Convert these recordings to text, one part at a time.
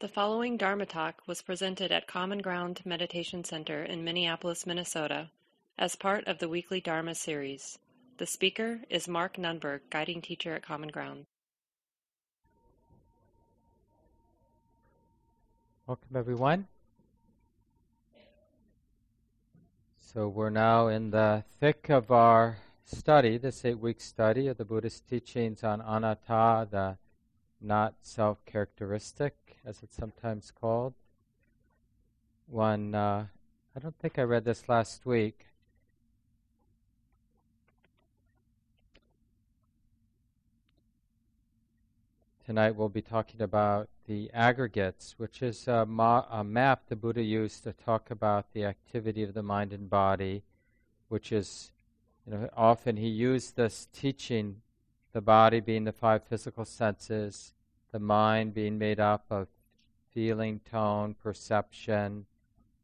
The following Dharma talk was presented at Common Ground Meditation Center in Minneapolis, Minnesota, as part of the weekly Dharma series. The speaker is Mark Nunberg, guiding teacher at Common Ground. Welcome, everyone. So, we're now in the thick of our study, this eight week study of the Buddhist teachings on anatta, the not self characteristic, as it's sometimes called. One, uh, I don't think I read this last week. Tonight we'll be talking about the aggregates, which is a, ma- a map the Buddha used to talk about the activity of the mind and body, which is you know, often he used this teaching, the body being the five physical senses, the mind being made up of feeling, tone, perception,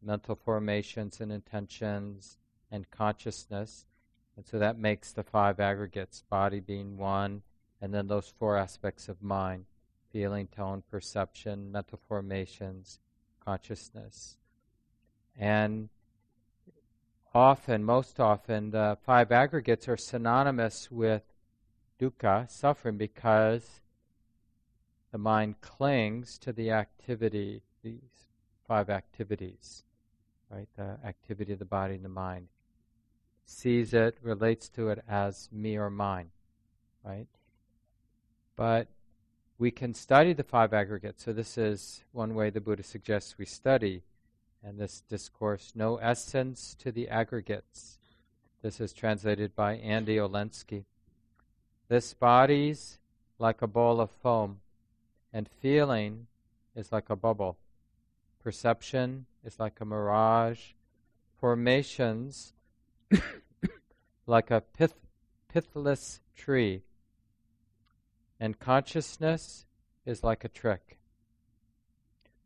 mental formations and intentions, and consciousness. And so that makes the five aggregates, body being one, and then those four aspects of mind feeling, tone, perception, mental formations, consciousness. And often, most often, the five aggregates are synonymous with dukkha, suffering, because the mind clings to the activity, these five activities, right? The activity of the body and the mind. Sees it, relates to it as me or mine, right? But we can study the five aggregates. So, this is one way the Buddha suggests we study and this discourse, No Essence to the Aggregates. This is translated by Andy Olendzki. This body's like a ball of foam, and feeling is like a bubble. Perception is like a mirage. Formations like a pith, pithless tree. And consciousness is like a trick.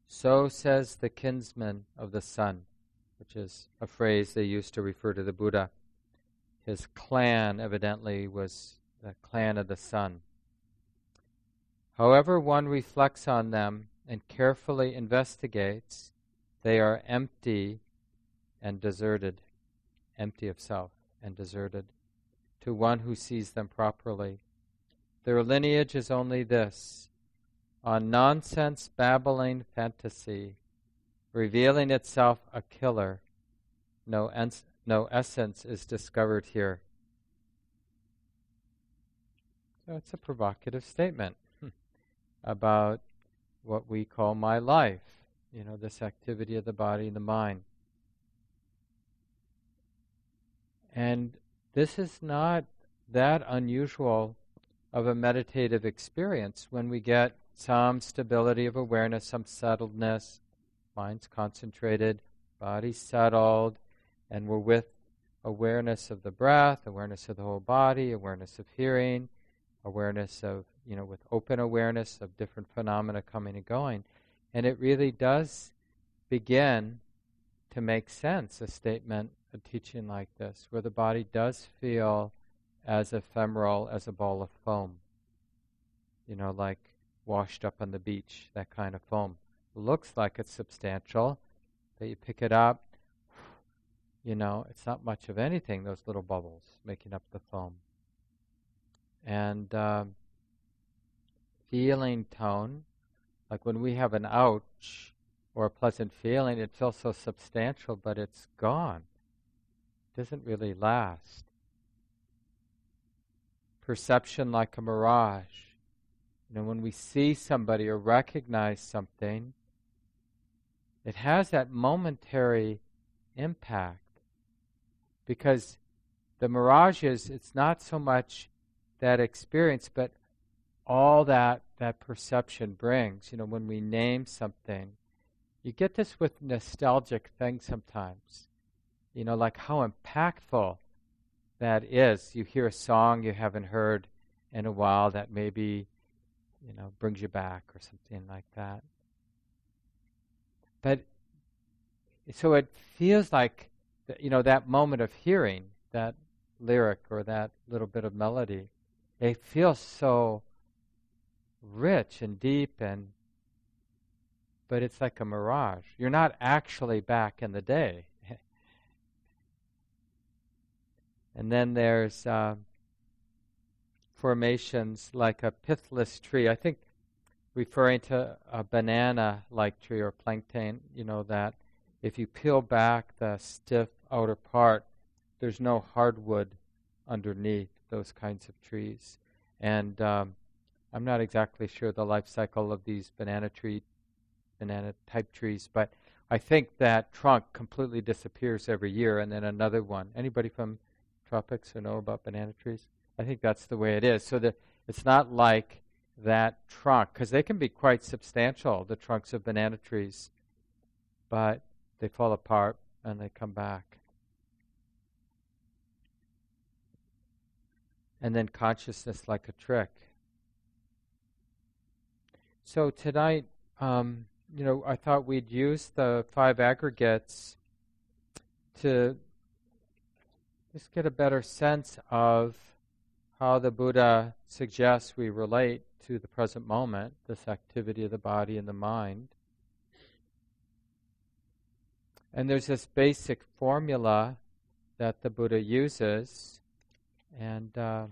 So says the kinsman of the sun, which is a phrase they used to refer to the Buddha. His clan evidently was the clan of the sun. However, one reflects on them and carefully investigates, they are empty and deserted, empty of self and deserted, to one who sees them properly. Their lineage is only this on nonsense babbling fantasy, revealing itself a killer. No, ens- no essence is discovered here. So it's a provocative statement about what we call my life, you know, this activity of the body and the mind. And this is not that unusual of a meditative experience when we get some stability of awareness, some settledness, mind's concentrated, body settled, and we're with awareness of the breath, awareness of the whole body, awareness of hearing, awareness of, you know, with open awareness of different phenomena coming and going. And it really does begin to make sense, a statement, a teaching like this, where the body does feel as ephemeral as a ball of foam. You know, like washed up on the beach, that kind of foam. looks like it's substantial, but you pick it up, you know, it's not much of anything, those little bubbles making up the foam. And um, feeling tone, like when we have an ouch or a pleasant feeling, it feels so substantial, but it's gone. It doesn't really last. Perception like a mirage you know, when we see somebody or recognize something, it has that momentary impact because the mirages, it's not so much that experience, but all that that perception brings. You know, when we name something, you get this with nostalgic things sometimes. You know, like how impactful that is. You hear a song you haven't heard in a while that maybe you know, brings you back or something like that. But so it feels like, you know, that moment of hearing that lyric or that little bit of melody, it feels so rich and deep and but it's like a mirage. You're not actually back in the day. and then there's uh, formations like a pithless tree. I think referring to a banana like tree or plantain, you know, that if you peel back the stiff outer part, there's no hardwood underneath those kinds of trees. And um, I'm not exactly sure the life cycle of these banana tree, banana type trees, but I think that trunk completely disappears every year, and then another one. Anybody from tropics who know about banana trees? I think that's the way it is. So that it's not like that trunk, because they can be quite substantial, the trunks of banana trees, but they fall apart and they come back. And then consciousness like a trick. So tonight, um, you know, I thought we'd use the five aggregates to just get a better sense of how the Buddha suggests we relate to the present moment, this activity of the body and the mind. And there's this basic formula that the Buddha uses, and uh,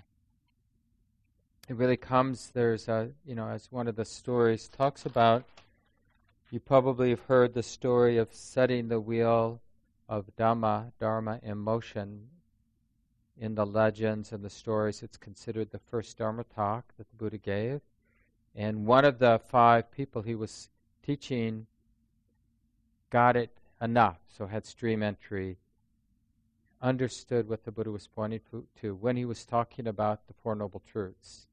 it really comes. There's a, you know, as one of the stories talks about, you probably have heard the story of setting the wheel of Dhamma, Dharma in motion in the legends and the stories, it's considered the first Dharma talk that the Buddha gave. And one of the five people he was teaching got it enough, so had stream entry, understood what the Buddha was pointing to when he was talking about the Four Noble Truths.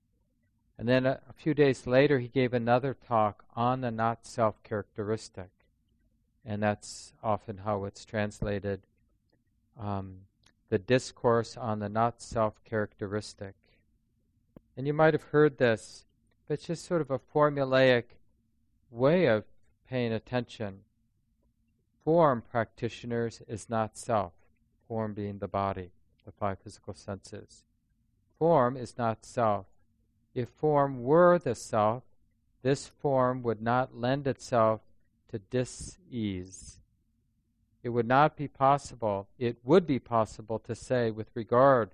And then a, a few days later, he gave another talk on the not self characteristic. And that's often how it's translated. Um, the discourse on the not self characteristic. And you might have heard this, but it's just sort of a formulaic way of paying attention. Form practitioners is not self, form being the body, the five physical senses. Form is not self. If form were the self, this form would not lend itself to dis ease it would not be possible, it would be possible to say with regard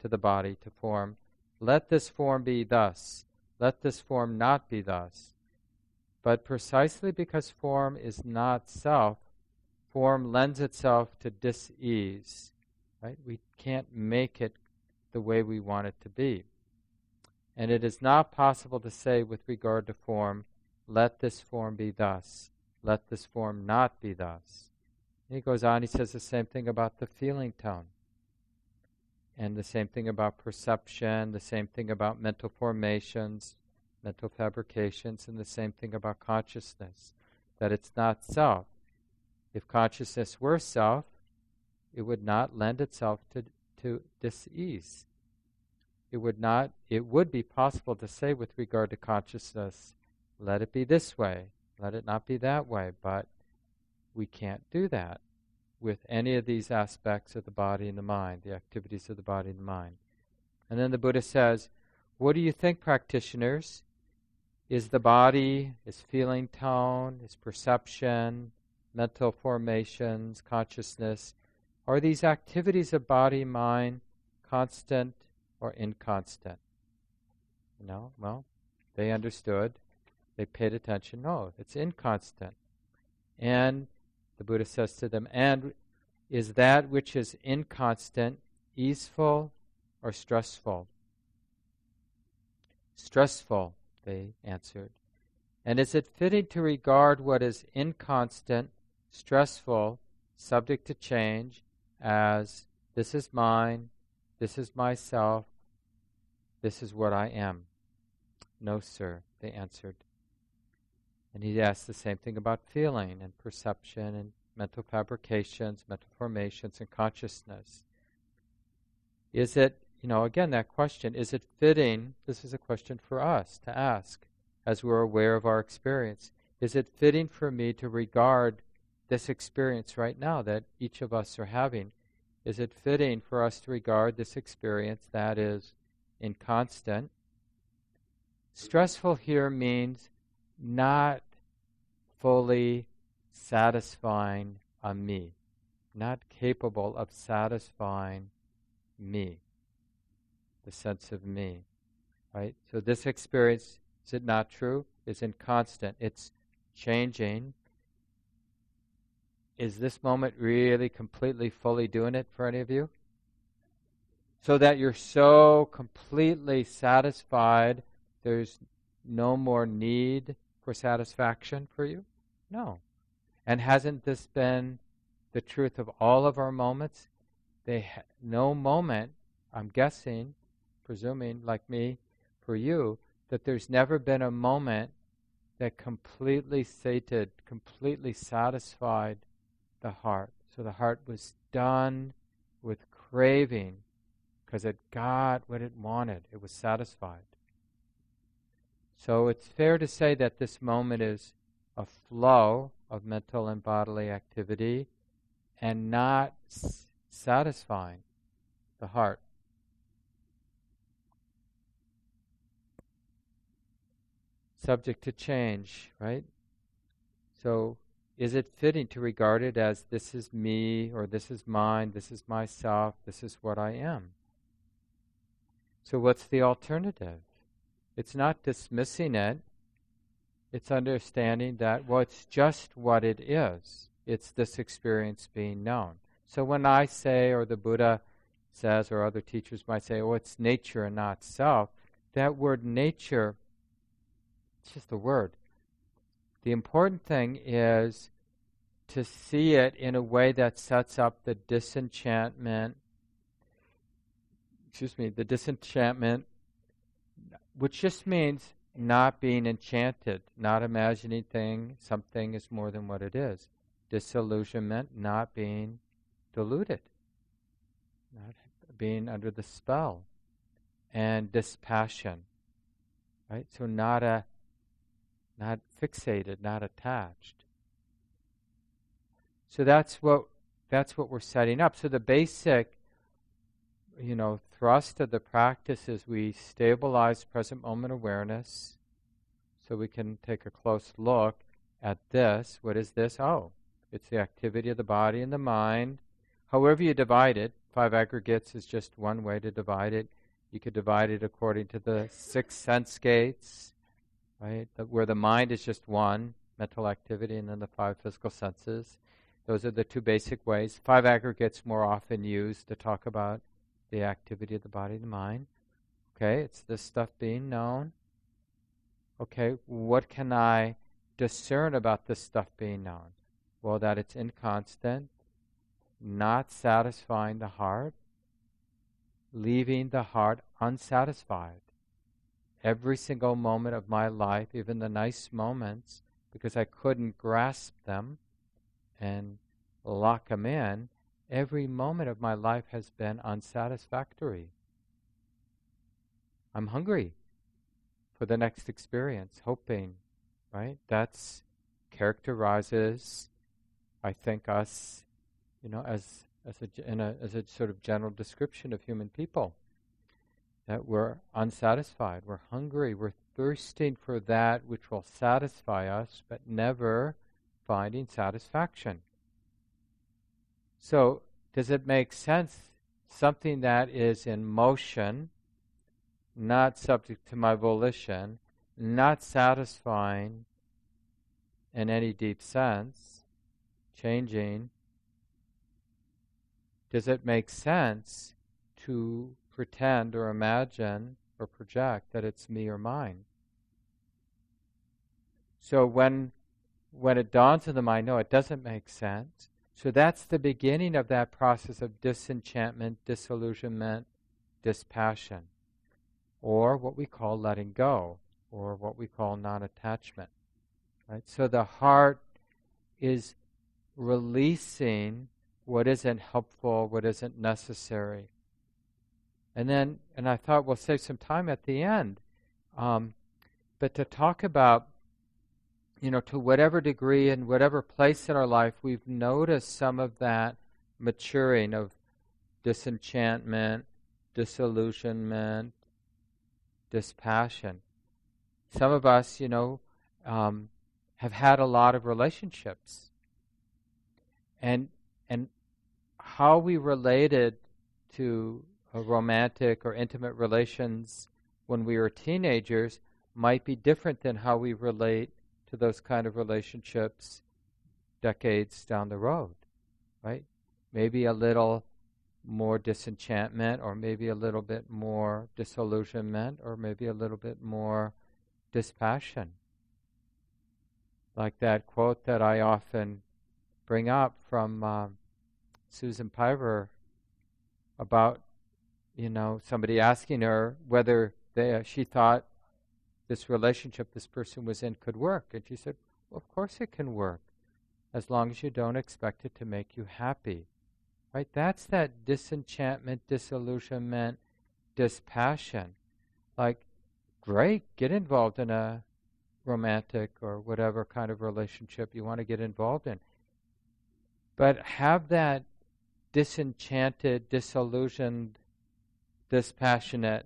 to the body, to form, let this form be thus, let this form not be thus. But precisely because form is not self, form lends itself to dis-ease. Right? We can't make it the way we want it to be. And it is not possible to say with regard to form, let this form be thus, let this form not be thus. And he goes on, he says the same thing about the feeling tone. And the same thing about perception, the same thing about mental formations, mental fabrications, and the same thing about consciousness. That it's not self. If consciousness were self, it would not lend itself to, to dis-ease. It would not it would be possible to say with regard to consciousness, let it be this way, let it not be that way, but we can't do that with any of these aspects of the body and the mind, the activities of the body and the mind. And then the Buddha says, What do you think, practitioners? Is the body, is feeling tone, is perception, mental formations, consciousness, are these activities of body mind constant or inconstant? No, well, they understood. They paid attention. No, it's inconstant. And the Buddha says to them, and is that which is inconstant easeful or stressful? Stressful, they answered. And is it fitting to regard what is inconstant, stressful, subject to change, as this is mine, this is myself, this is what I am? No, sir, they answered. And he asked the same thing about feeling and perception and mental fabrications, mental formations, and consciousness. Is it, you know, again, that question, is it fitting? This is a question for us to ask as we're aware of our experience. Is it fitting for me to regard this experience right now that each of us are having? Is it fitting for us to regard this experience that is inconstant? Stressful here means not fully satisfying a me, not capable of satisfying me, the sense of me. Right? So this experience, is it not true? Is inconstant. It's changing. Is this moment really completely, fully doing it for any of you? So that you're so completely satisfied, there's no more need for satisfaction for you? No. And hasn't this been the truth of all of our moments? They ha- no moment, I'm guessing, presuming like me, for you, that there's never been a moment that completely sated, completely satisfied the heart. So the heart was done with craving because it got what it wanted. It was satisfied. So it's fair to say that this moment is a flow of mental and bodily activity and not s- satisfying the heart. Subject to change, right? So, is it fitting to regard it as this is me, or this is mine, this is myself, this is what I am? So, what's the alternative? It's not dismissing it, it's understanding that, well, it's just what it is. It's this experience being known. So when I say, or the Buddha says, or other teachers might say, oh, it's nature and not self, that word nature, it's just a word. The important thing is to see it in a way that sets up the disenchantment, excuse me, the disenchantment, which just means not being enchanted, not imagining thing something is more than what it is. Disillusionment, not being deluded, not being under the spell, and dispassion. Right? So not a not fixated, not attached. So that's what that's what we're setting up. So the basic you know, thrust of the practice is we stabilize present moment awareness so we can take a close look at this. What is this? Oh, it's the activity of the body and the mind. However, you divide it, five aggregates is just one way to divide it. You could divide it according to the six sense gates, right? Where the mind is just one mental activity, and then the five physical senses. Those are the two basic ways. Five aggregates more often used to talk about the activity of the body and the mind. Okay, it's this stuff being known. Okay, what can I discern about this stuff being known? Well, that it's inconstant, not satisfying the heart, leaving the heart unsatisfied. Every single moment of my life, even the nice moments, because I couldn't grasp them and lock them in, every moment of my life has been unsatisfactory. I'm hungry for the next experience, hoping, right? That's characterizes, I think, us, you know, as as a, a, as a sort of general description of human people. That we're unsatisfied, we're hungry, we're thirsting for that which will satisfy us, but never finding satisfaction. So, does it make sense? Something that is in motion, not subject to my volition, not satisfying in any deep sense, changing, does it make sense to pretend or imagine or project that it's me or mine? So when when it dawns on the mind, no, it doesn't make sense. So that's the beginning of that process of disenchantment, disillusionment, dispassion, or what we call letting go, or what we call non attachment. Right? So the heart is releasing what isn't helpful, what isn't necessary. And then, and I thought we'll save some time at the end, um, but to talk about you know, to whatever degree and whatever place in our life, we've noticed some of that maturing of disenchantment, disillusionment, dispassion. Some of us, you know, um, have had a lot of relationships. And and how we related to romantic or intimate relations when we were teenagers might be different than how we relate to those kind of relationships decades down the road, right? Maybe a little more disenchantment, or maybe a little bit more disillusionment, or maybe a little bit more dispassion. Like that quote that I often bring up from uh, Susan Piver about, you know, somebody asking her whether they, uh, she thought this relationship this person was in could work. And she said, well, of course it can work, as long as you don't expect it to make you happy. Right? That's that disenchantment, disillusionment, dispassion. Like, great, get involved in a romantic or whatever kind of relationship you want to get involved in. But have that disenchanted, disillusioned, dispassionate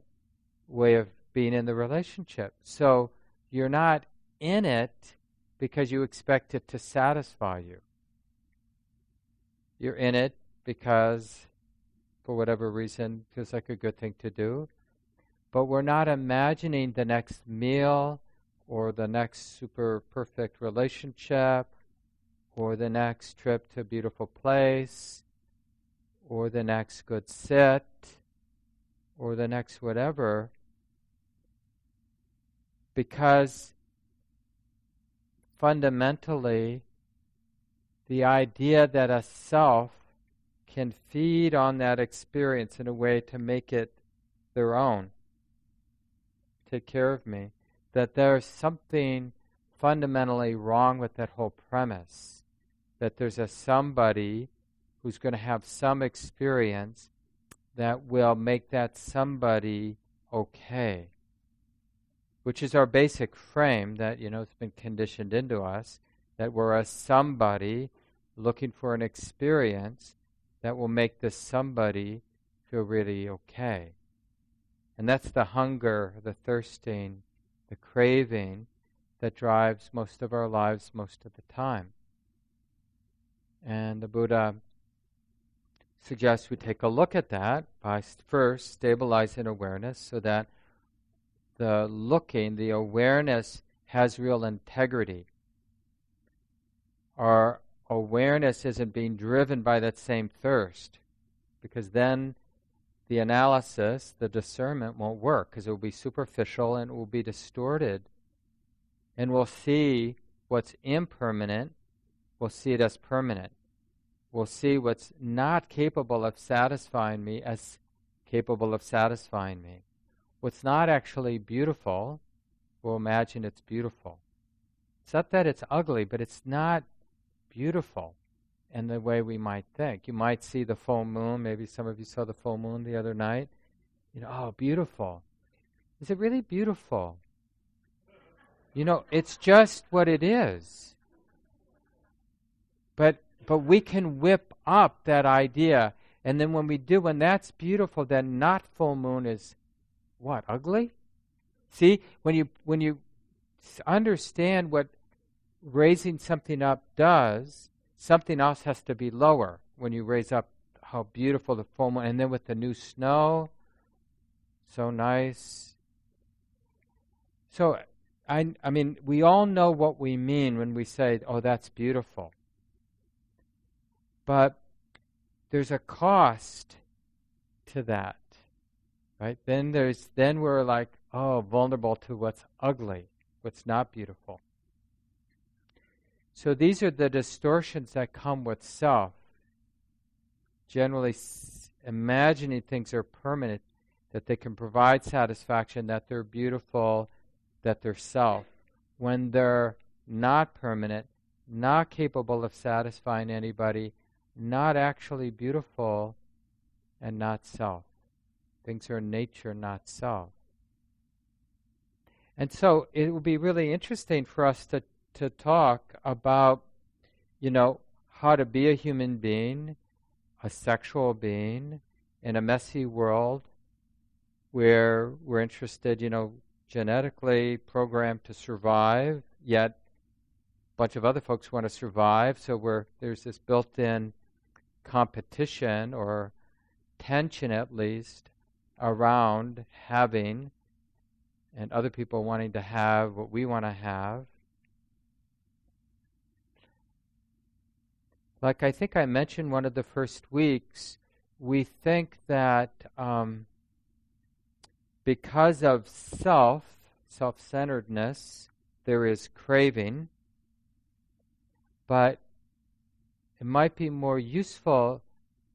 way of being in the relationship. So you're not in it because you expect it to satisfy you. You're in it because, for whatever reason, feels like a good thing to do. But we're not imagining the next meal or the next super perfect relationship or the next trip to a beautiful place or the next good sit or the next whatever because fundamentally the idea that a self can feed on that experience in a way to make it their own take care of me that there's something fundamentally wrong with that whole premise that there's a somebody who's going to have some experience that will make that somebody okay which is our basic frame that you know has been conditioned into us that we're a somebody looking for an experience that will make this somebody feel really okay and that's the hunger the thirsting the craving that drives most of our lives most of the time. And the Buddha suggests we take a look at that by first stabilizing awareness so that the looking, the awareness has real integrity. Our awareness isn't being driven by that same thirst because then the analysis, the discernment won't work because it will be superficial and it will be distorted. And we'll see what's impermanent, we'll see it as permanent. We'll see what's not capable of satisfying me as capable of satisfying me. What's not actually beautiful, we'll imagine it's beautiful. It's not that it's ugly, but it's not beautiful in the way we might think. You might see the full moon. Maybe some of you saw the full moon the other night. You know, oh, beautiful. Is it really beautiful? You know, it's just what it is. But but we can whip up that idea, and then when we do, when that's beautiful, then not full moon is what ugly. See, when you when you understand what raising something up does, something else has to be lower when you raise up how beautiful the full moon, and then with the new snow, so nice. So, I, I mean, we all know what we mean when we say, "Oh, that's beautiful," but there's a cost to that, right? Then there's then we're like, oh, vulnerable to what's ugly, what's not beautiful. So these are the distortions that come with self. Generally, s- imagining things are permanent, that they can provide satisfaction, that they're beautiful, that they're self. When they're not permanent, not capable of satisfying anybody, not actually beautiful, and not self. Things are nature, not self. And so it will be really interesting for us to to talk about, you know, how to be a human being, a sexual being in a messy world where we're interested, you know, genetically programmed to survive, yet a bunch of other folks want to survive, so we're, there's this built in competition or tension at least around having and other people wanting to have what we want to have. Like I think I mentioned one of the first weeks, we think that um, because of self, self centeredness, there is craving, but it might be more useful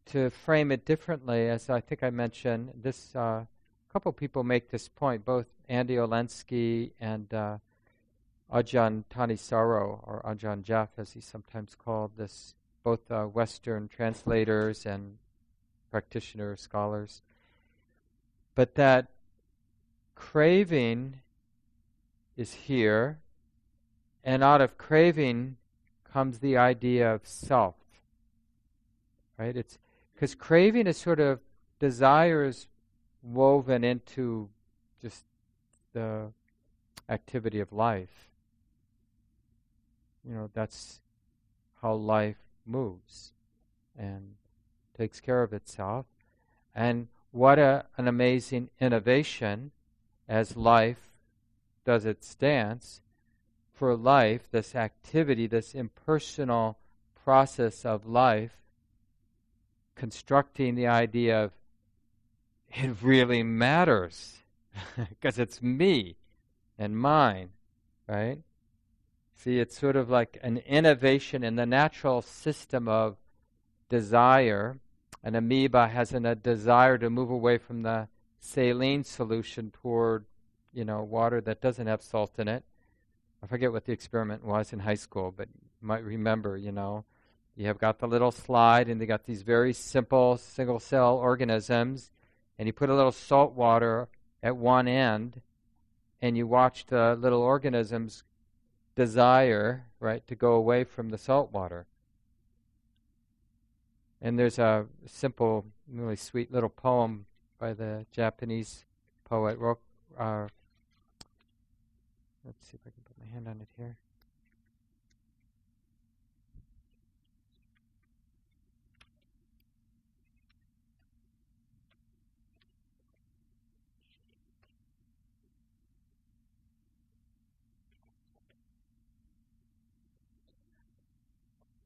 to frame it differently, as I think I mentioned. This uh, couple people make this point, both Andy Olendzki and uh, Ajahn Thanissaro, or Ajahn Geoff, as he's sometimes called, this both uh, Western translators and practitioner scholars. But that craving is here, and out of craving comes the idea of self. Right? It's because craving is sort of desires woven into just the activity of life. You know, that's how life moves and takes care of itself. And what a, an amazing innovation as life does its dance for life, this activity, this impersonal process of life, constructing the idea of it really matters because it's me and mine, right? See, it's sort of like an innovation in the natural system of desire. An amoeba has an, a desire to move away from the saline solution toward, you know, water that doesn't have salt in it. I forget what the experiment was in high school, but you might remember, you know, you have got the little slide and they got these very simple single cell organisms and you put a little salt water at one end and you watch the little organisms desire, right, to go away from the salt water. And there's a simple, really sweet little poem by the Japanese poet. Uh, let's see if I can put my hand on it here.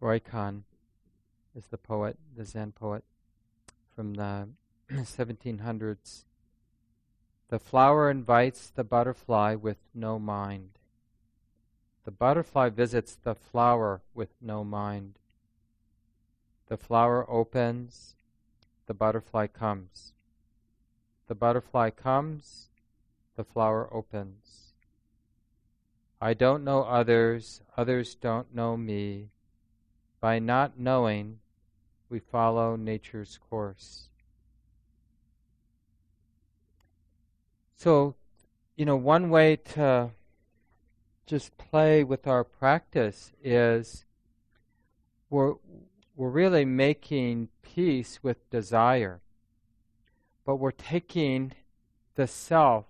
Ryokan is the poet, the Zen poet from the 1700s. The flower invites the butterfly with no mind. The butterfly visits the flower with no mind. The flower opens, the butterfly comes. The butterfly comes, the flower opens. I don't know others, others don't know me. By not knowing, we follow nature's course. So, you know, one way to just play with our practice is we're, we're really making peace with desire, but we're taking the self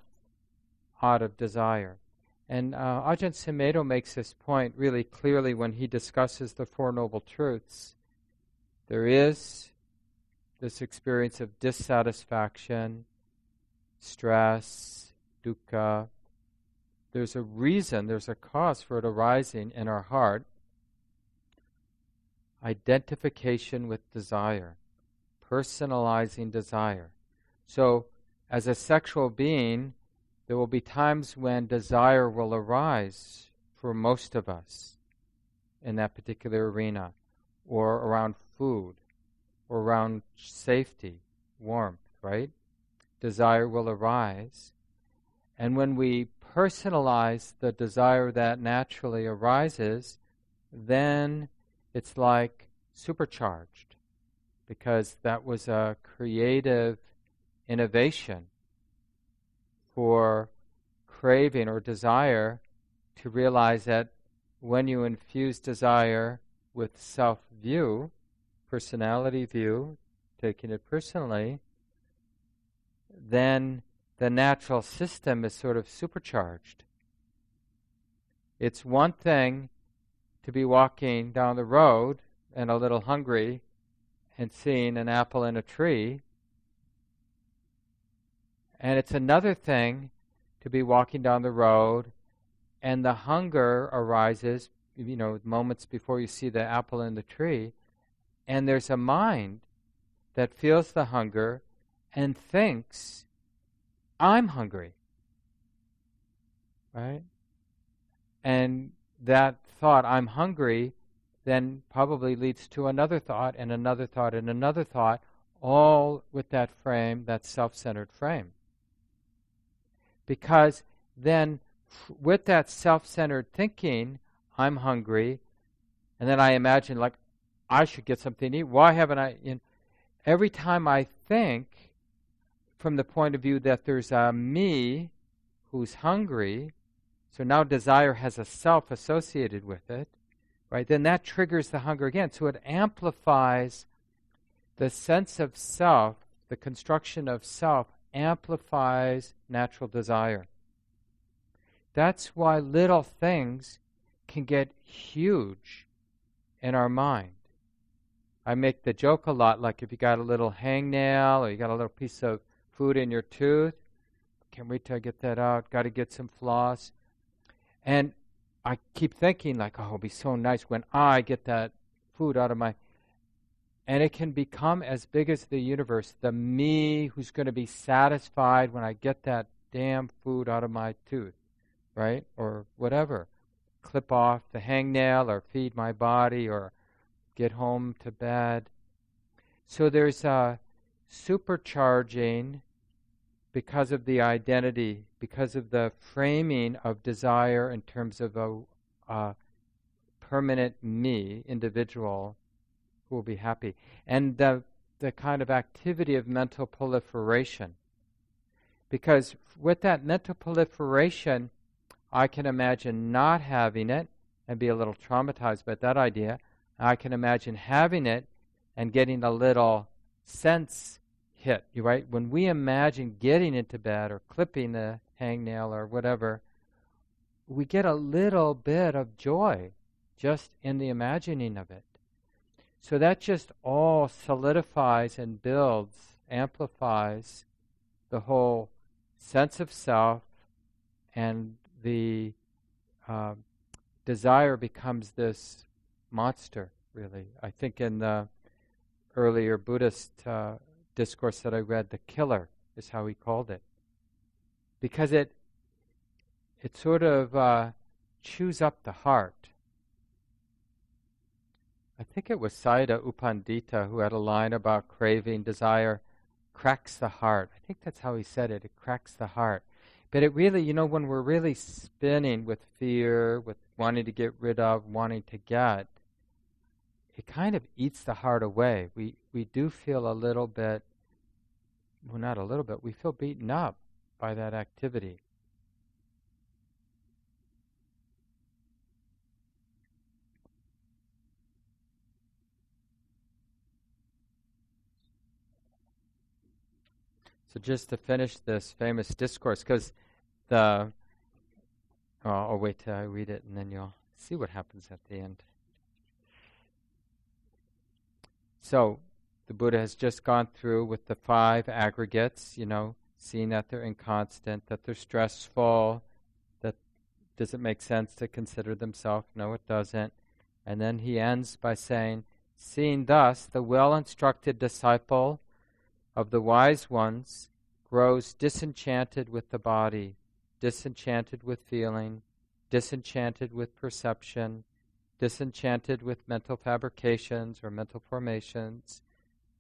out of desire. And uh, Ajahn Sumedho makes this point really clearly when he discusses the Four Noble Truths. There is this experience of dissatisfaction, stress, dukkha. There's a reason, there's a cause for it arising in our heart. Identification with desire, personalizing desire. So, as a sexual being, there will be times when desire will arise for most of us in that particular arena, or around food, or around safety, warmth, right? Desire will arise. And when we personalize the desire that naturally arises, then it's like supercharged because that was a creative innovation for craving or desire to realize that when you infuse desire with self view, personality view, taking it personally, then the natural system is sort of supercharged. It's one thing to be walking down the road and a little hungry and seeing an apple in a tree. And it's another thing to be walking down the road and the hunger arises, you know, moments before you see the apple in the tree, and there's a mind that feels the hunger and thinks, I'm hungry. Right? And that thought, I'm hungry, then probably leads to another thought and another thought and another thought, all with that frame, that self centered frame. Because then, with that self centered thinking, I'm hungry, and then I imagine, like, I should get something to eat. Why haven't I? Know, every time I think from the point of view that there's a me who's hungry, so now desire has a self associated with it, right? Then that triggers the hunger again. So it amplifies the sense of self, the construction of self amplifies natural desire. That's why little things can get huge in our mind. I make the joke a lot like if you got a little hangnail or you got a little piece of food in your tooth, can't wait till I get that out, got to get some floss. And I keep thinking, like, oh, it'll be so nice when I get that food out of my. And it can become as big as the universe, the me who's going to be satisfied when I get that damn food out of my tooth, right? Or whatever. Clip off the hangnail or feed my body or get home to bed. So there's a supercharging because of the identity, because of the framing of desire in terms of a, a permanent me, individual, who will be happy. And the, the kind of activity of mental proliferation. Because with that mental proliferation, I can imagine not having it and be a little traumatized by that idea. I can imagine having it and getting a little sense hit, right? When we imagine getting into bed or clipping the hangnail or whatever, we get a little bit of joy just in the imagining of it. So that just all solidifies and builds, amplifies the whole sense of self, and the uh, desire becomes this monster, really. I think in the earlier Buddhist uh, discourse that I read, the killer is how he called it. Because it, it sort of uh, chews up the heart. I think it was Sayadaw U Pandita who had a line about craving, desire, cracks the heart. I think that's how he said it. It cracks the heart. But it really, you know, when we're really spinning with fear, with wanting to get rid of, wanting to get, it kind of eats the heart away. We we do feel a little bit well not a little bit, we feel beaten up by that activity. So just to finish this famous discourse, because the oh, I'll wait till I read it and then you'll see what happens at the end. So, the Buddha has just gone through with the five aggregates, you know, seeing that they're inconstant, that they're stressful, that does it make sense to consider themselves? No, it doesn't. And then he ends by saying, Seeing thus, the well instructed disciple of the wise ones grows disenchanted with the body, disenchanted with feeling, disenchanted with perception, disenchanted with mental fabrications or mental formations,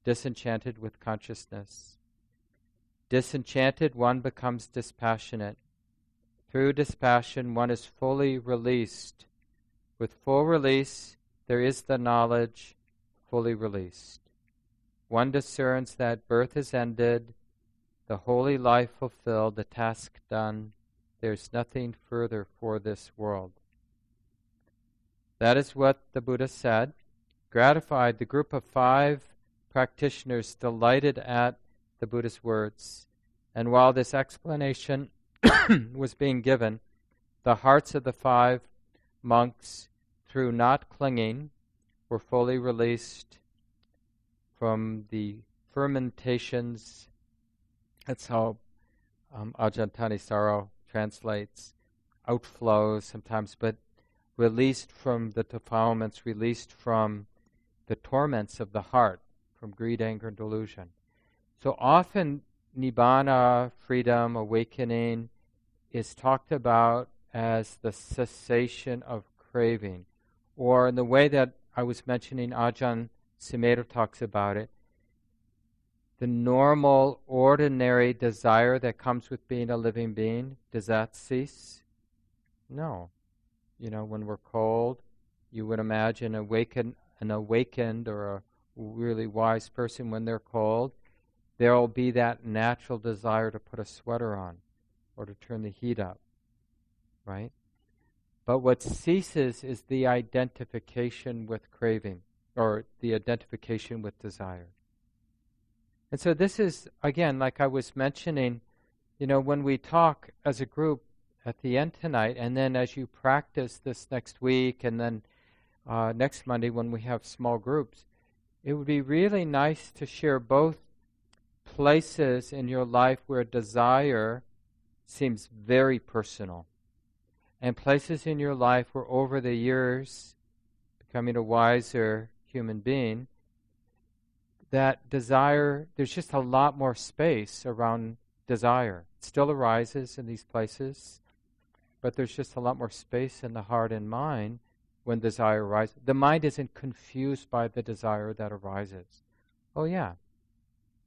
disenchanted with consciousness. Disenchanted, one becomes dispassionate. Through dispassion, one is fully released. With full release, there is the knowledge fully released. One discerns that birth is ended, the holy life fulfilled, the task done. There's nothing further for this world. That is what the Buddha said. Gratified, the group of five practitioners delighted at the Buddha's words. And while this explanation was being given, the hearts of the five monks through not clinging, we're fully released from the fermentations. That's how um, Ajahn Thanissaro translates outflows sometimes, but released from the defilements, released from the torments of the heart, from greed, anger, and delusion. So often, nibbana, freedom, awakening, is talked about as the cessation of craving, or in the way that I was mentioning, Ajahn Sumedho talks about it, the normal, ordinary desire that comes with being a living being, does that cease? No. You know, when we're cold, you would imagine awaken, an awakened or a really wise person when they're cold, there will be that natural desire to put a sweater on or to turn the heat up, right? But what ceases is the identification with craving or the identification with desire. And so this is, again, like I was mentioning, you know, when we talk as a group at the end tonight, and then as you practice this next week, and then uh, next Monday when we have small groups, it would be really nice to share both places in your life where desire seems very personal, and places in your life where over the years, becoming a wiser human being, that desire, there's just a lot more space around desire. It still arises in these places, but there's just a lot more space in the heart and mind when desire arises. The mind isn't confused by the desire that arises. Oh, yeah,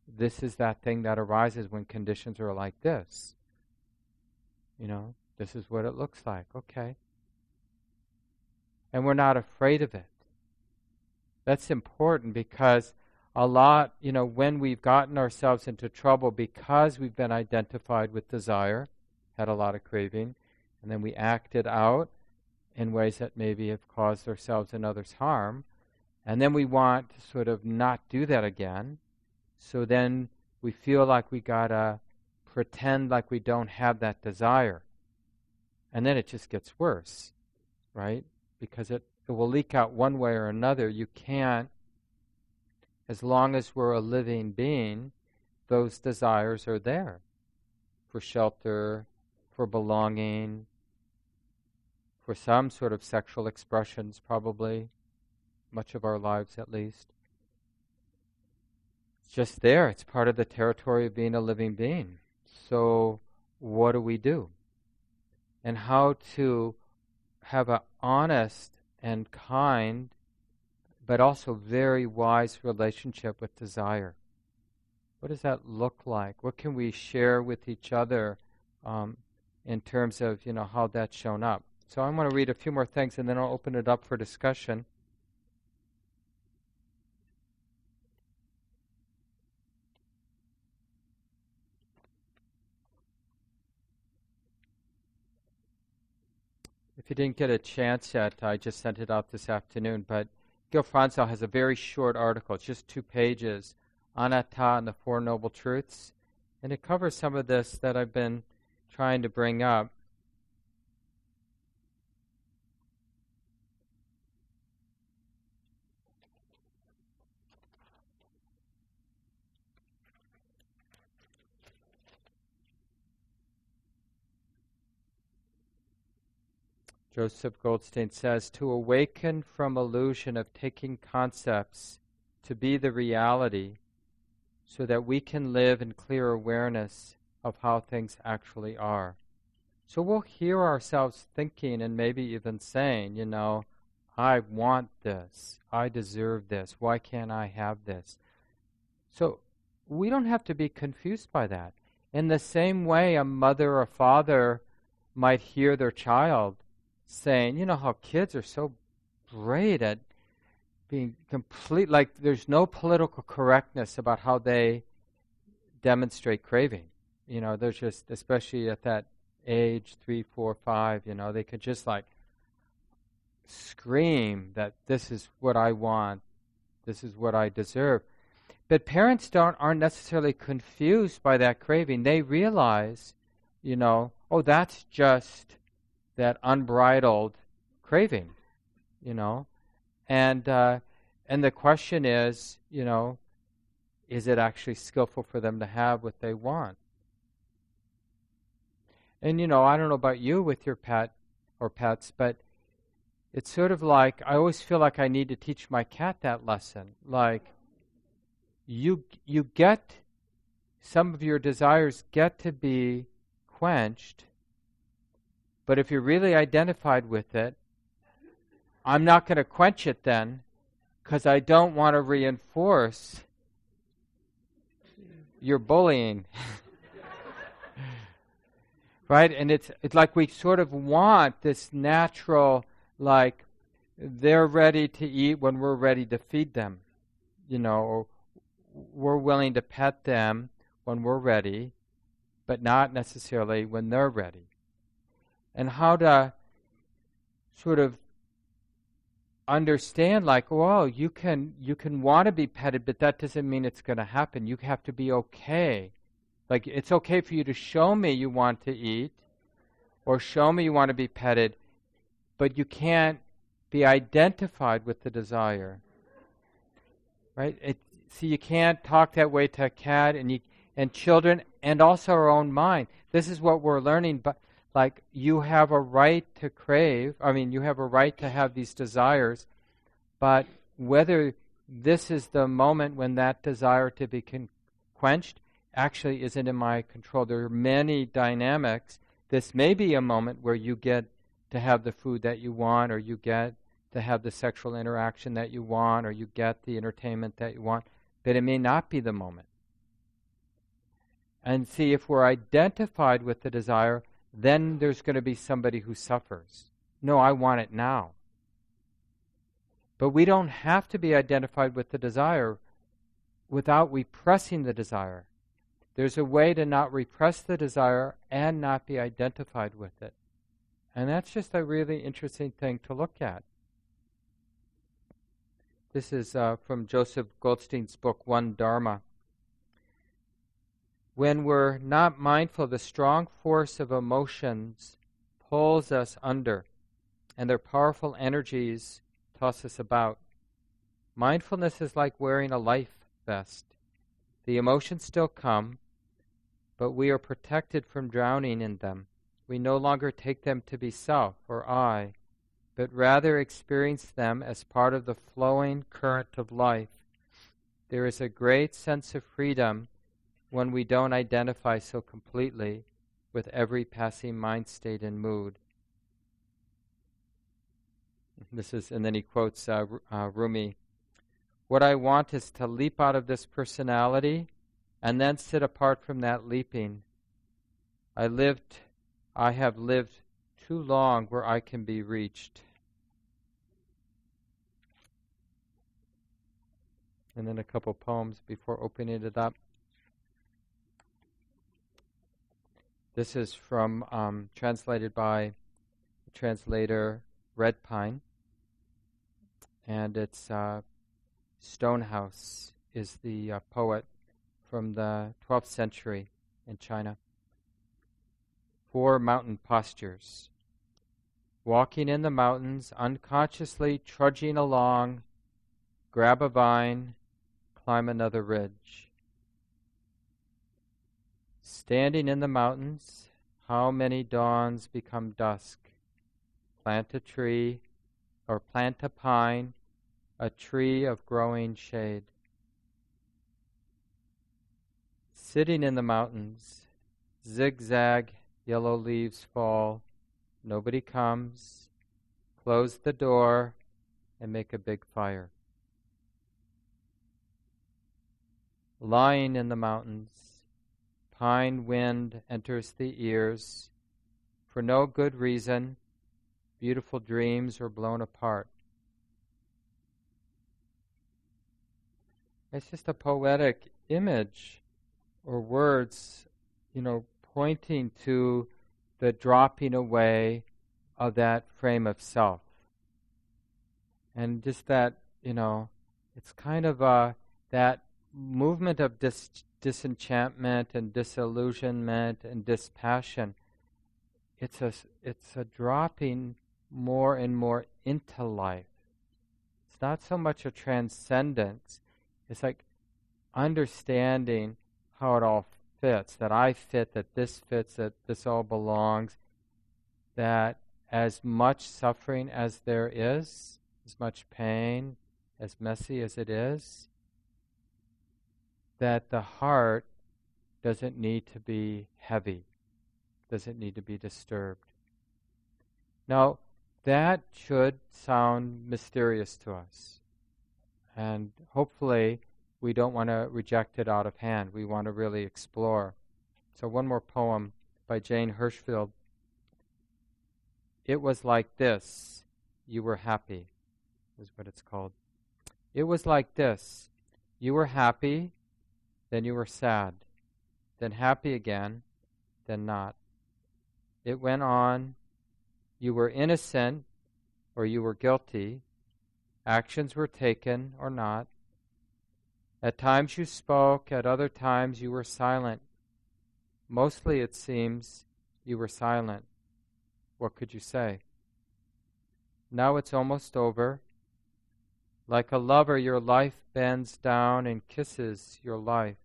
this is that thing that arises when conditions are like this. You know, this is what it looks like. Okay. And we're not afraid of it. That's important because a lot, you know, when we've gotten ourselves into trouble because we've been identified with desire, had a lot of craving, and then we acted out in ways that maybe have caused ourselves and others harm. And then we want to sort of not do that again. So then we feel like we gotta pretend like we don't have that desire. And then it just gets worse, right? Because it, it will leak out one way or another. You can't, as long as we're a living being, those desires are there for shelter, for belonging, for some sort of sexual expressions, probably, much of our lives at least. It's just there. It's part of the territory of being a living being. So, what do we do? And how to have an honest and kind, but also very wise relationship with desire. What does that look like? What can we share with each other um, in terms of you know how that's shown up? So I want to read a few more things and then I'll open it up for discussion. If you didn't get a chance yet, I just sent it out this afternoon. But Gil Fronsdal has a very short article, it's just two pages, Anatta and the Four Noble Truths. And it covers some of this that I've been trying to bring up. Joseph Goldstein says, to awaken from illusion of taking concepts to be the reality so that we can live in clear awareness of how things actually are. So we'll hear ourselves thinking and maybe even saying, you know, I want this. I deserve this. Why can't I have this? So we don't have to be confused by that. In the same way, a mother or father might hear their child saying, you know how kids are so great at being complete, like there's no political correctness about how they demonstrate craving. You know, there's just, especially at that age, three, four, five, you know, they could just like scream that this is what I want, this is what I deserve. But parents don't aren't necessarily confused by that craving. They realize, you know, oh, that's just that unbridled craving. you know, and uh, and the question is, you know, is it actually skillful for them to have what they want? And you know, I don't know about you with your pet or pets, but it's sort of like I always feel like I need to teach my cat that lesson. Like you you get some of your desires get to be quenched, but if you're really identified with it, I'm not going to quench it then because I don't want to reinforce your bullying. right? And it's it's like we sort of want this natural like they're ready to eat when we're ready to feed them. You know, we're willing to pet them when we're ready, but not necessarily when they're ready. And how to sort of understand like well you can you can want to be petted but that doesn't mean it's going to happen. You have to be okay. Like it's okay for you to show me you want to eat or show me you want to be petted but you can't be identified with the desire right? It, see you can't talk that way to a cat and you and children and also our own mind. This is what we're learning but like you have a right to crave, I mean, you have a right to have these desires, but whether this is the moment when that desire to be con- quenched actually isn't in my control. There are many dynamics. This may be a moment where you get to have the food that you want, or you get to have the sexual interaction that you want, or you get the entertainment that you want, but it may not be the moment. And see, if we're identified with the desire, then there's going to be somebody who suffers. No, I want it now. But we don't have to be identified with the desire without repressing the desire. There's a way to not repress the desire and not be identified with it. And that's just a really interesting thing to look at. This is uh, from Joseph Goldstein's book, One Dharma when we're not mindful, the strong force of emotions pulls us under, and their powerful energies toss us about. Mindfulness is like wearing a life vest. The emotions still come, but we are protected from drowning in them. We no longer take them to be self or I, but rather experience them as part of the flowing current of life. There is a great sense of freedom when we don't identify so completely with every passing mind state and mood. This is, and then he quotes uh, uh, Rumi. What I want is to leap out of this personality and then sit apart from that leaping. I lived, I have lived too long where I can be reached. And then a couple poems before opening it up. This is from um, translated by translator Red Pine, and it's uh, Stonehouse is the uh, poet from the 12th century in China. Four mountain postures. Walking in the mountains, unconsciously trudging along, grab a vine, climb another ridge. Standing in the mountains, how many dawns become dusk? Plant a tree, or plant a pine, a tree of growing shade. Sitting in the mountains, zigzag yellow leaves fall, nobody comes, close the door, and make a big fire. Lying in the mountains, Pine wind enters the ears. For no good reason, beautiful dreams are blown apart. It's just a poetic image or words, you know, pointing to the dropping away of that frame of self. And just that, you know, it's kind of a, that movement of dis- disenchantment and disillusionment and dispassion. It's a, it's a dropping more and more into life, It's not so much a transcendence. It's like understanding how it all fits, that I fit, that this fits, that this all belongs, that as much suffering as there is, as much pain, as messy as it is, that the heart doesn't need to be heavy, doesn't need to be disturbed. Now, that should sound mysterious to us. And hopefully, we don't want to reject it out of hand. We want to really explore. So, one more poem by Jane Hirshfield. It was like this. You were happy, is what it's called. It was like this. You were happy, then you were sad, then happy again, then not. It went on. You were innocent or you were guilty. Actions were taken or not. At times you spoke, at other times you were silent. Mostly, it seems, you were silent. What could you say? Now it's almost over. Like a lover, your life bends down and kisses your life.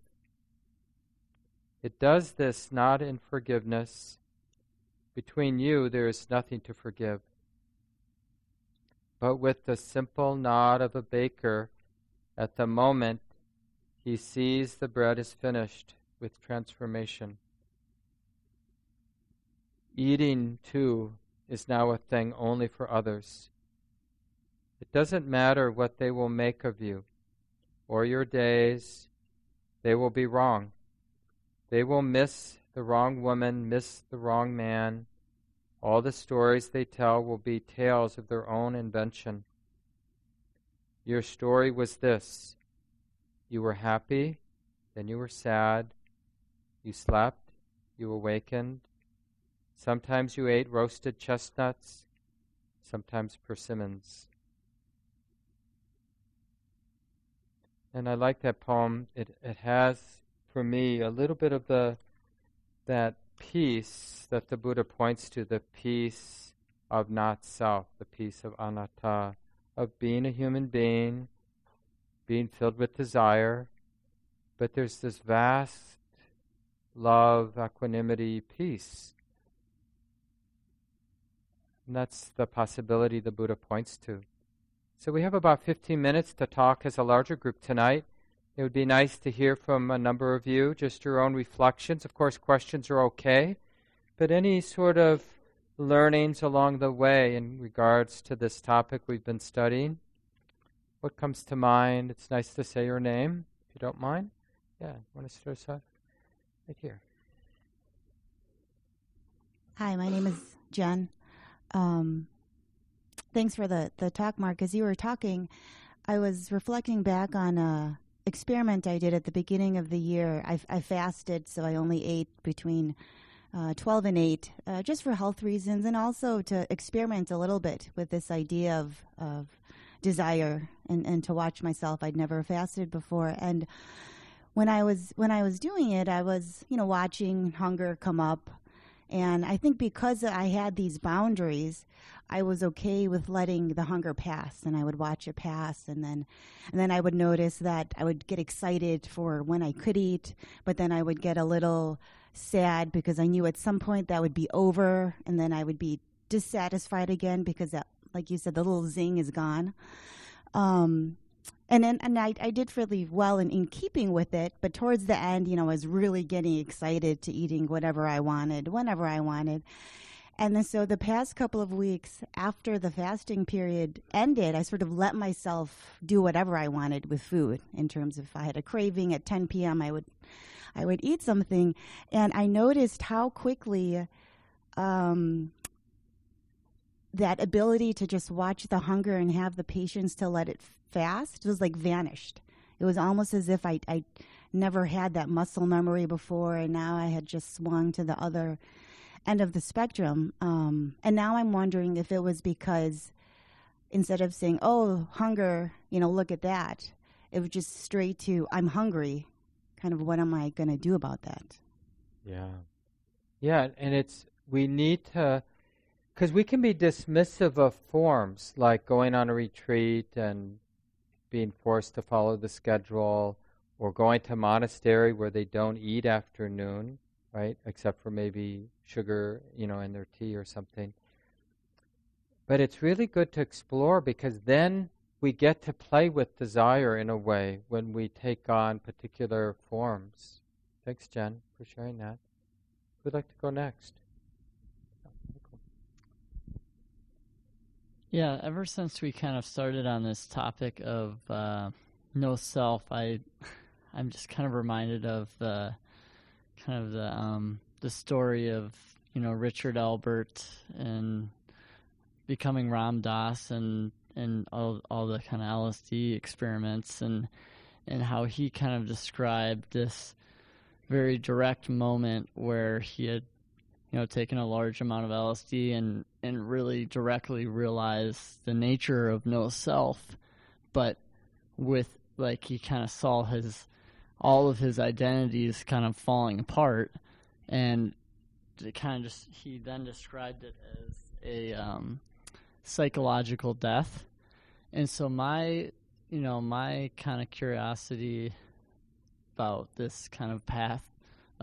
It does this not in forgiveness. Between you, there is nothing to forgive. But with the simple nod of a baker, at the moment he sees the bread is finished with transformation. Eating, too, is now a thing only for others. It doesn't matter what they will make of you or your days, they will be wrong. They will miss the wrong woman, miss the wrong man. All the stories they tell will be tales of their own invention. Your story was this you were happy, then you were sad, you slept, you awakened. Sometimes you ate roasted chestnuts, sometimes persimmons. And I like that poem. It, it has, for me, a little bit of the that peace that the Buddha points to, the peace of not self, the peace of anatta, of being a human being, being filled with desire, but there's this vast love, equanimity, peace. And that's the possibility the Buddha points to. So we have about 15 minutes to talk as a larger group tonight. It would be nice to hear from a number of you, just your own reflections. Of course, questions are okay, but any sort of learnings along the way in regards to this topic we've been studying. What comes to mind? It's nice to say your name, if you don't mind. Yeah, want to start us off? Right here. Hi, my name is Jen. Um, thanks for the, the talk, Mark. As you were talking, I was reflecting back on a experiment I did at the beginning of the year. I, I fasted, so I only ate between uh, 12 and 8, uh, just for health reasons, and also to experiment a little bit with this idea of, of desire and, and to watch myself. I'd never fasted before. And when I was when I was doing it, I was, you know, watching hunger come up. And I think because I had these boundaries, I was okay with letting the hunger pass and I would watch it pass and then and then I would notice that I would get excited for when I could eat, but then I would get a little sad because I knew at some point that would be over and then I would be dissatisfied again because that like you said, the little zing is gone. Um, and then and I, I did really well in, in keeping with it, but towards the end, you know, I was really getting excited to eating whatever I wanted, whenever I wanted. And then so the past couple of weeks after the fasting period ended, I sort of let myself do whatever I wanted with food in terms of if I had a craving at 10 p.m., I would I would eat something, and I noticed how quickly um, that ability to just watch the hunger and have the patience to let it fast was like vanished. It was almost as if I, I never had that muscle memory before, and now I had just swung to the other end of the spectrum. Um, and now I'm wondering if it was because instead of saying, oh, hunger, you know, look at that, it was just straight to, I'm hungry. Kind of what am I going to do about that? Yeah. Yeah, and it's, we need to because we can be dismissive of forms like going on a retreat and being forced to follow the schedule or going to a monastery where they don't eat after noon, right? Except for maybe sugar, you know, in their tea or something. But it's really good to explore because then we get to play with desire in a way when we take on particular forms. Thanks, Jen, for sharing that. Who'd like to go next? Yeah, ever since we kind of started on this topic of uh, no self, I I'm just kind of reminded of the kind of the um, the story of you know Richard Alpert and becoming Ram Dass and and all all the kind of LSD experiments and and how he kind of described this very direct moment where he had you know, taken a large amount of LSD and and really directly realized the nature of no self, but with like he kind of saw his all of his identities kind of falling apart, and it kind of just he then described it as a um, psychological death, and so my you know my kind of curiosity about this kind of path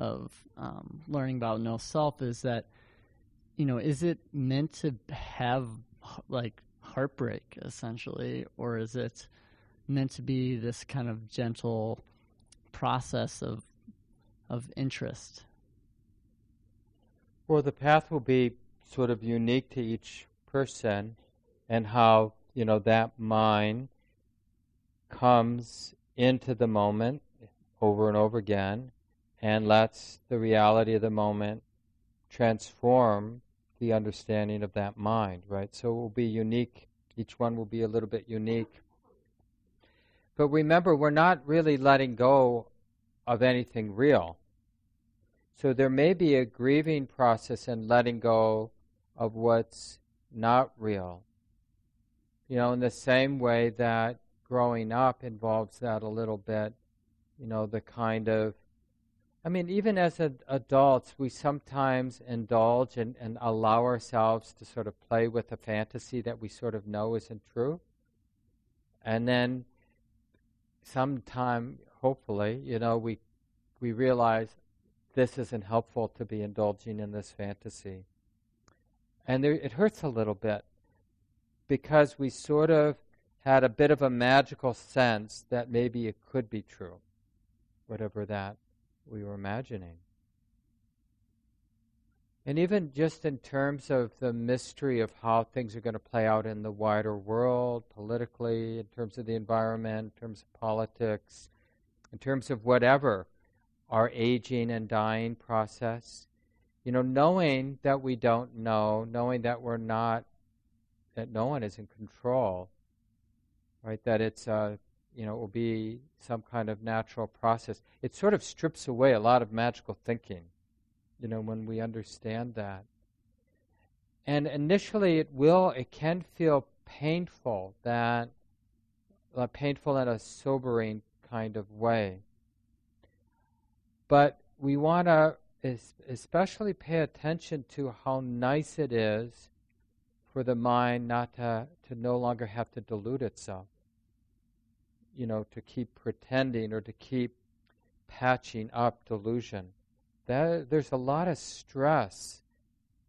of um, learning about no self is that you know is it meant to have like heartbreak essentially? Or is it meant to be this kind of gentle process of of interest? Well the path will be sort of unique to each person and how you know that mind comes into the moment over and over again and lets the reality of the moment transform the understanding of that mind, right? So it will be unique. Each one will be a little bit unique. But remember, we're not really letting go of anything real. So there may be a grieving process in letting go of what's not real. You know, in the same way that growing up involves that a little bit, you know, the kind of I mean, even as ad- adults, we sometimes indulge and, and allow ourselves to sort of play with a fantasy that we sort of know isn't true. And then sometime, hopefully, you know, we, we realize this isn't helpful to be indulging in this fantasy. And there, it hurts a little bit because we sort of had a bit of a magical sense that maybe it could be true, whatever that we were imagining. And even just in terms of the mystery of how things are going to play out in the wider world, politically, in terms of the environment, in terms of politics, in terms of whatever, our aging and dying process, you know, knowing that we don't know, knowing that we're not, that no one is in control, right? That it's a you know, it will be some kind of natural process. It sort of strips away a lot of magical thinking, you know, when we understand that. And initially, it will, it can feel painful, that uh, painful in a sobering kind of way. But we want to especially pay attention to how nice it is for the mind not to, to no longer have to delude itself you know, to keep pretending or to keep patching up delusion. That, there's a lot of stress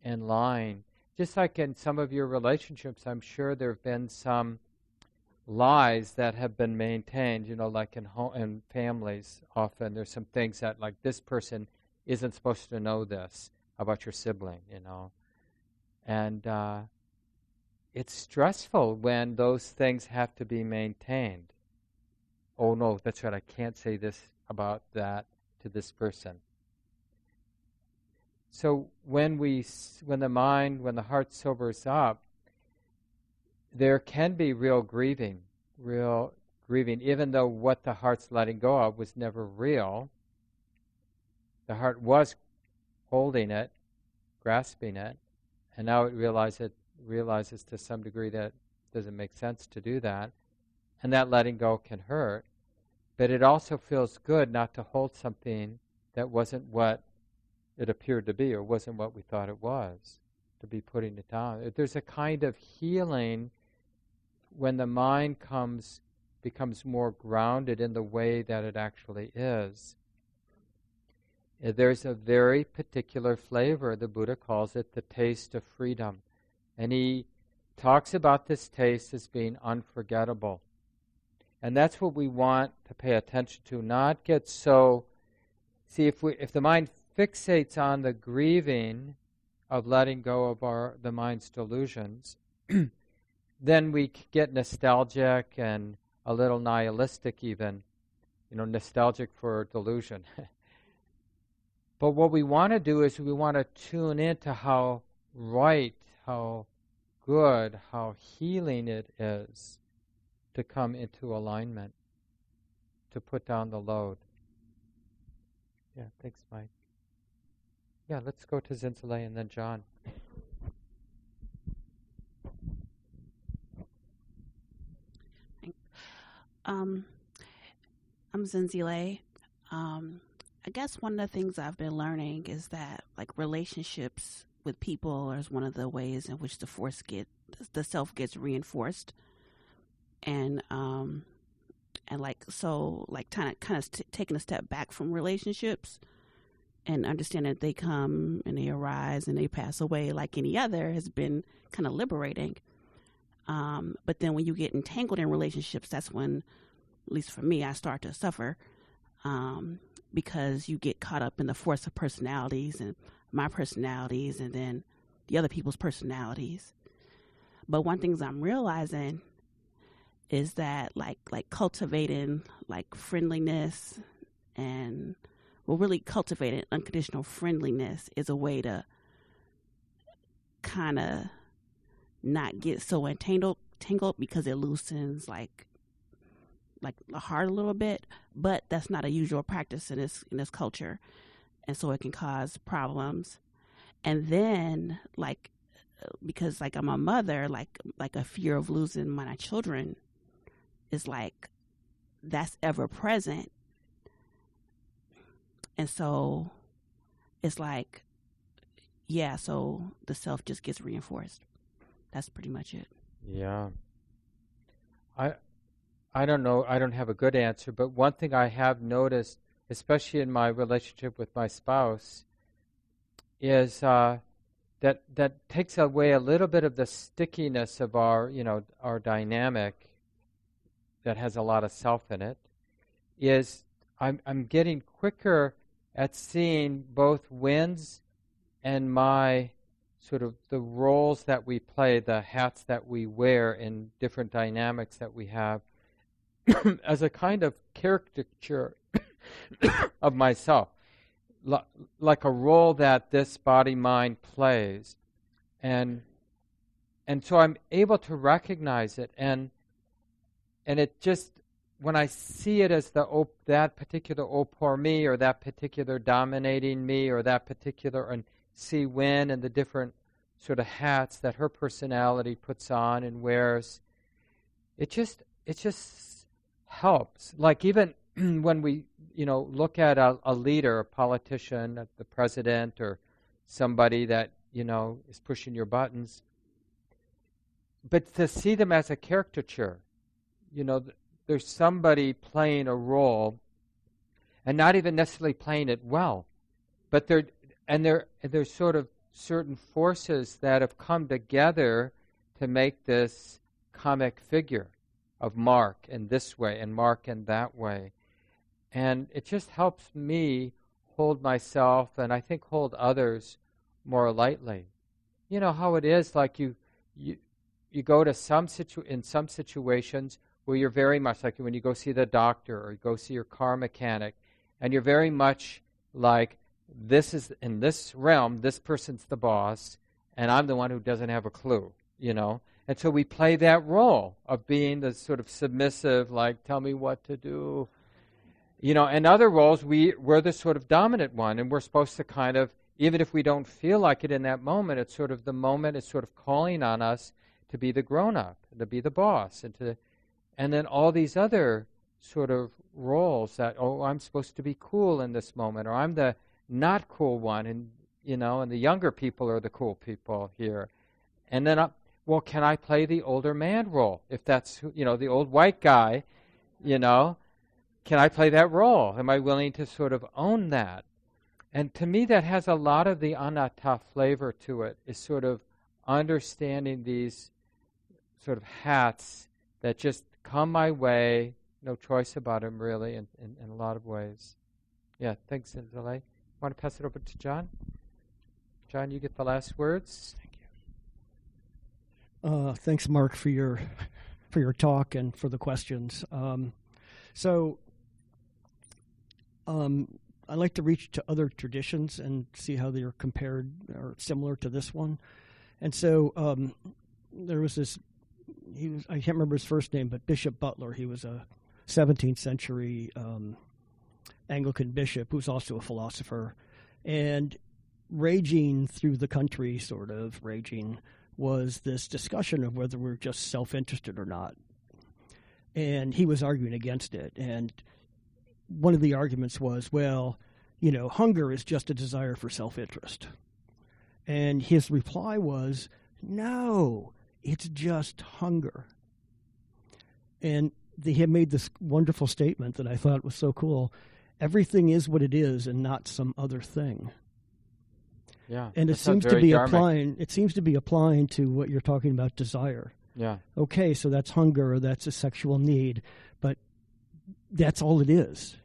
in lying. Just like in some of your relationships, I'm sure there have been some lies that have been maintained, you know, like in, home, in families, often there's some things that, like, this person isn't supposed to know this about your sibling, you know. And uh, it's stressful when those things have to be maintained oh no, that's right, I can't say this about that to this person. So when we, when the mind, when the heart sobers up, there can be real grieving, real grieving, even though what the heart's letting go of was never real. The heart was holding it, grasping it, and now it realizes, it realizes to some degree that it doesn't make sense to do that, and that letting go can hurt. But it also feels good not to hold something that wasn't what it appeared to be or wasn't what we thought it was, to be putting it down. There's a kind of healing when the mind comes becomes more grounded in the way that it actually is. Uh, there's a very particular flavor. The Buddha calls it the taste of freedom. And he talks about this taste as being unforgettable. And that's what we want to pay attention to, not get so see if we if the mind fixates on the grieving of letting go of our the mind's delusions, then we get nostalgic and a little nihilistic even, you know, nostalgic for delusion. but what we want to do is we want to tune into how right, how good, how healing it is to come into alignment, to put down the load. Yeah, thanks, Mike. Yeah, let's go to Zinzile and then John. Um, I'm Zinzile. Um, I guess one of the things I've been learning is that like relationships with people is one of the ways in which the force get the self gets reinforced, and um, and like so like kind of kind of t- taking a step back from relationships and understanding that they come and they arise and they pass away like any other has been kind of liberating. Um, but then when you get entangled in relationships, that's when, at least for me, I start to suffer um, because you get caught up in the force of personalities and my personalities and then the other people's personalities. But one things I'm realizing is that like like cultivating like friendliness and well, really cultivating unconditional friendliness is a way to kind of not get so entangled tangled because it loosens like like the heart a little bit, but that's not a usual practice in this in this culture, and so it can cause problems. And then like because like I'm a mother, like like a fear of losing my children is like that's ever present and so it's like, yeah, so the self just gets reinforced. That's pretty much it. Yeah. I I don't know, I don't have a good answer, but one thing I have noticed, especially in my relationship with my spouse, is uh, that that takes away a little bit of the stickiness of our, you know, our dynamic that has a lot of self in it. Is I'm I'm getting quicker at seeing both wins and my sort of the roles that we play, the hats that we wear in different dynamics that we have, as a kind of caricature of myself, L- like a role that this body mind plays, and and so I'm able to recognize it, and and it just when I see it as the op- that particular oh poor me or that particular dominating me or that particular and see when and the different sort of hats that her personality puts on and wears, it just it just helps. Like even when we you know look at a, a leader, a politician, uh, the president, or somebody that you know is pushing your buttons, but to see them as a caricature, you know there's somebody playing a role and not even necessarily playing it well. But there and there there's sort of certain forces that have come together to make this comic figure of Mark in this way and Mark in that way. And it just helps me hold myself and I think hold others more lightly. You know how it is like you you you go to some situ in some situations where you're very much like when you go see the doctor or you go see your car mechanic, and you're very much like, this is in this realm, this person's the boss, and I'm the one who doesn't have a clue, you know? And so we play that role of being the sort of submissive, like, tell me what to do. You know, and other roles, we, we're the sort of dominant one, and we're supposed to kind of, even if we don't feel like it in that moment, it's sort of the moment is sort of calling on us to be the grown up, to be the boss, and to and then all these other sort of roles that, oh, I'm supposed to be cool in this moment, or I'm the not cool one, and you know, and the younger people are the cool people here. And then, uh, well, can I play the older man role? If that's, you know, the old white guy, You know, can I play that role? Am I willing to sort of own that? And to me, that has a lot of the anatta flavor to it, is sort of understanding these sort of hats that just come my way, no choice about him, really, in, in, in a lot of ways. Yeah, thanks, Zinzile. Want to pass it over to John? John, you get the last words. Thank you. Uh, thanks, Mark, for your for your talk and for the questions. Um, so, um, I like to reach to other traditions and see how they are compared or similar to this one. And so, um, there was this. He was I can't remember his first name, but Bishop Butler. He was a 17th century um, Anglican bishop who's also a philosopher, and raging through the country, sort of raging, was this discussion of whether we're just self interested or not. And he was arguing against it. And one of the arguments was, well, you know, hunger is just a desire for self interest. And his reply was, no, it's just hunger. And he had made this wonderful statement that I thought was so cool. Everything is what it is and not some other thing. Yeah. And it seems to be dharmic. applying it seems to be applying to what you're talking about desire. Yeah. Okay, so that's hunger or that's a sexual need, but that's all it is.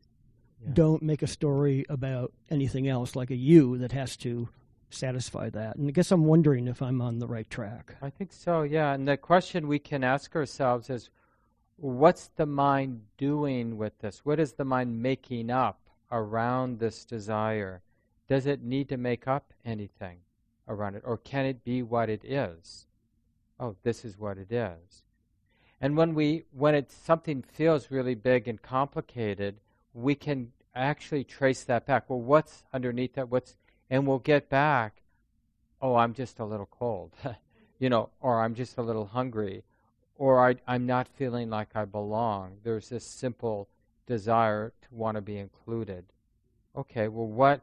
Yeah. Don't make a story about anything else like a you that has to satisfy that. And I guess I'm wondering if I'm on the right track. I think so, yeah. And the question we can ask ourselves is what's the mind doing with this? What is the mind making up around this desire? Does it need to make up anything around it? Or can it be what it is? Oh, this is what it is. And when we when it something feels really big and complicated, we can actually trace that back. Well, what's underneath that? What's and we'll get back, oh, I'm just a little cold. you know, or I'm just a little hungry, or I, I'm not feeling like I belong. There's this simple desire to want to be included. Okay, well, what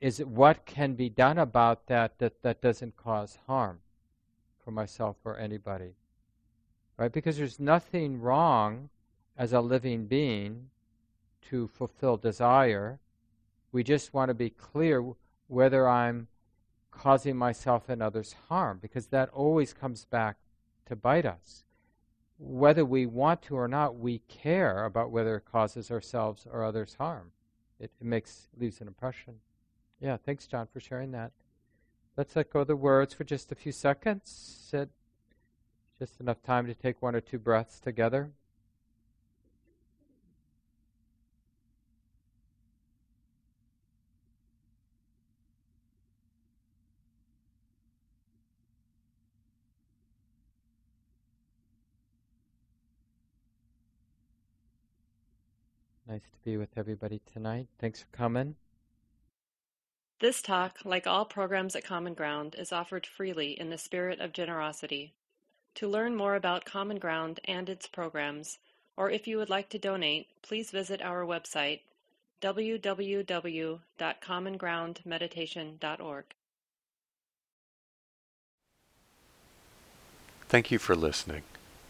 is it, what can be done about that, that that doesn't cause harm for myself or anybody? Right? Because there's nothing wrong as a living being to fulfill desire. We just want to be clear whether I'm causing myself and others harm, because that always comes back to bite us. Whether we want to or not, we care about whether it causes ourselves or others harm. It, it makes leaves an impression. Yeah, thanks, John, for sharing that. Let's let go of the words for just a few seconds. Sit just enough time to take one or two breaths together. Nice to be with everybody tonight. Thanks for coming. This talk, like all programs at Common Ground, is offered freely in the spirit of generosity. To learn more about Common Ground and its programs, or if you would like to donate, please visit our website www.commongroundmeditation.org. Thank you for listening.